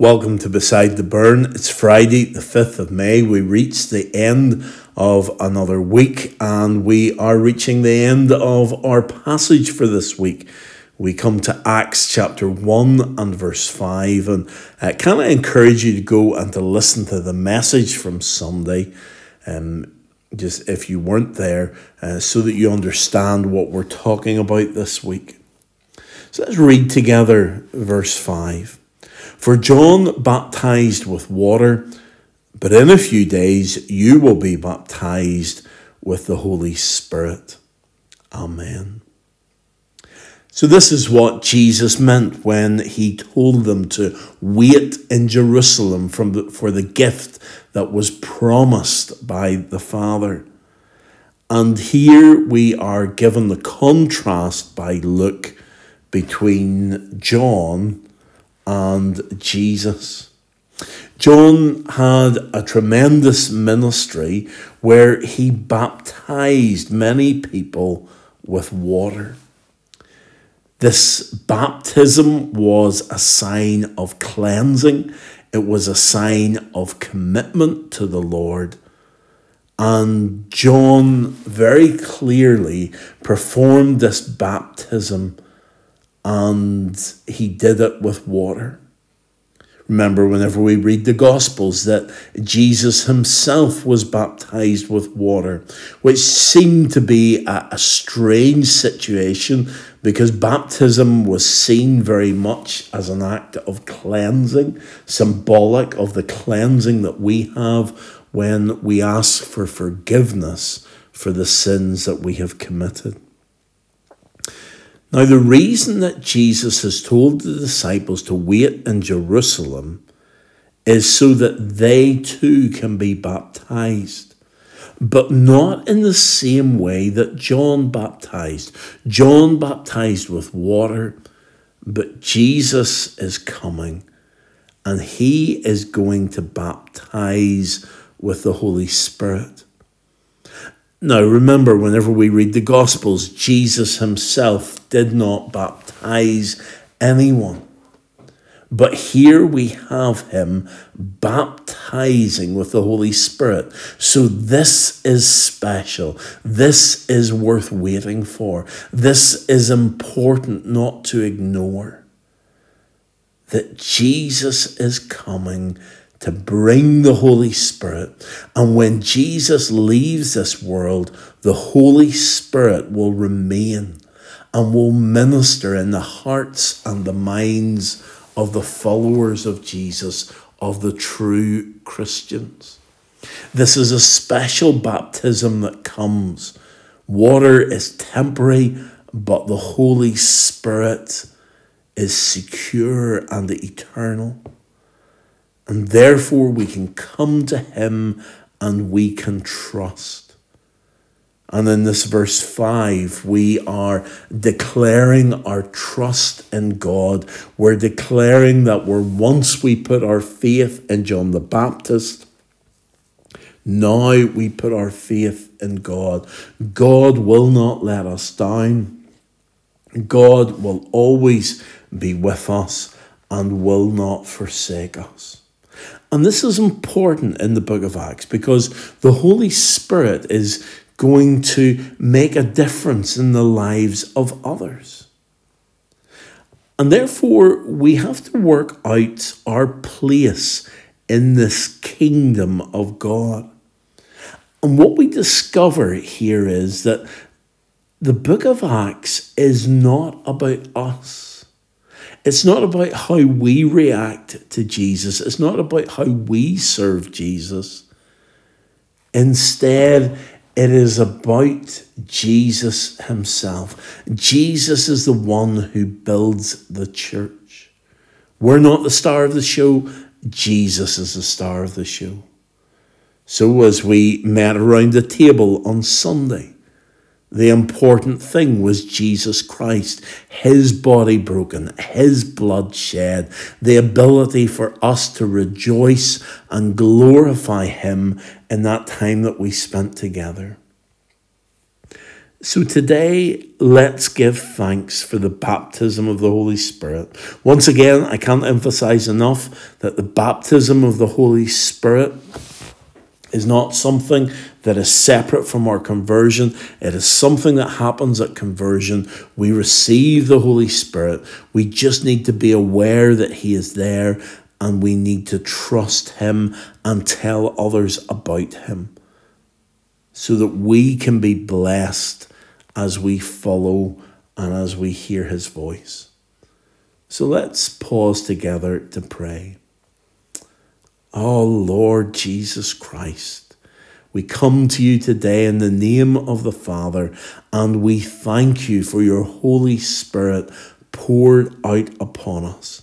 Welcome to Beside the Burn. It's Friday, the 5th of May. We reach the end of another week and we are reaching the end of our passage for this week. We come to Acts chapter 1 and verse 5, and I kind of encourage you to go and to listen to the message from Sunday, um, just if you weren't there, uh, so that you understand what we're talking about this week. So let's read together verse 5. For John baptized with water, but in a few days you will be baptized with the Holy Spirit. Amen. So, this is what Jesus meant when he told them to wait in Jerusalem from the, for the gift that was promised by the Father. And here we are given the contrast by Luke between John and Jesus. John had a tremendous ministry where he baptized many people with water. This baptism was a sign of cleansing, it was a sign of commitment to the Lord. And John very clearly performed this baptism and he did it with water. Remember, whenever we read the Gospels, that Jesus himself was baptized with water, which seemed to be a, a, strange situation because baptism was seen very much as an act of cleansing, symbolic of the cleansing that we have when we ask for forgiveness for the sins that we have committed. Now, the reason that Jesus has told the disciples to wait in Jerusalem is so that they too can be baptized, but not in the same way that John baptized. John baptized with water, but Jesus is coming and he is going to baptize with the Holy Spirit. Now, remember, whenever we read the Gospels, Jesus himself did not baptize anyone. But here we have him baptizing with the Holy Spirit. So this is special. This is worth waiting for. This is important not to ignore. That Jesus is coming to bring the Holy Spirit. And when Jesus leaves this world, the Holy Spirit will remain and will minister in the hearts and the minds of the followers of Jesus, of the true Christians. This is a special baptism that comes. Water is temporary, but the Holy Spirit is secure and eternal. And therefore, we can come to Him and we can trust. And in this verse 5, we are declaring our trust in God. We're declaring that we're once we put our faith in John the Baptist, now we put our faith in God. God will not let us down. God will always be with us and will not forsake us. And this is important in the book of Acts because the Holy Spirit is going to make a difference in the lives of others. And therefore, we have to work out our place in this kingdom of God. And what we discover here is that the book of Acts is not about us. It's not about how we react to Jesus. It's not about how we serve Jesus. Instead, it is about Jesus himself. Jesus is the one who builds the church. We're not the star of the show, Jesus is the star of the show. So, as we met around the table on Sunday, the important thing was Jesus Christ, his body broken, his blood shed, the ability for us to rejoice and glorify him in that time that we spent together. So today, let's give thanks for the baptism of the Holy Spirit. Once again, I can't emphasize enough that the baptism of the Holy Spirit is not something that is separate from our conversion. It is something that happens at conversion. We receive the Holy Spirit. We just need to be aware that He is there and we need to trust Him and tell others about Him so that we can be blessed as we follow and as we hear His voice. So let's pause together to pray. Oh Lord Jesus Christ, we come to you today in the name of the Father, and we thank you for your Holy Spirit poured out upon us.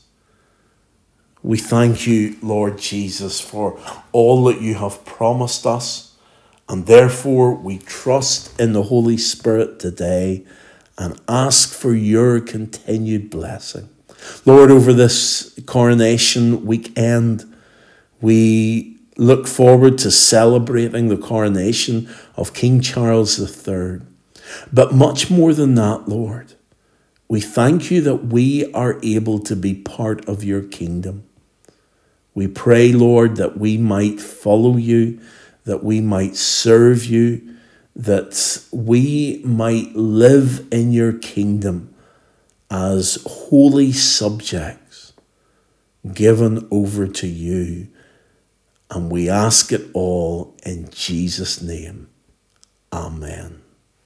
We thank you, Lord Jesus, for all that you have promised us and therefore, we trust in the Holy Spirit today and ask for your continued blessing. Lord, over this coronation weekend, we look forward to celebrating the coronation of King Charles III. But much more than that, Lord, we thank you that we are able to be part of your kingdom. We pray, Lord, that we might follow you that we might serve you, that we might live in your kingdom as holy subjects given over to you. And we ask it all in Jesus' name. Amen.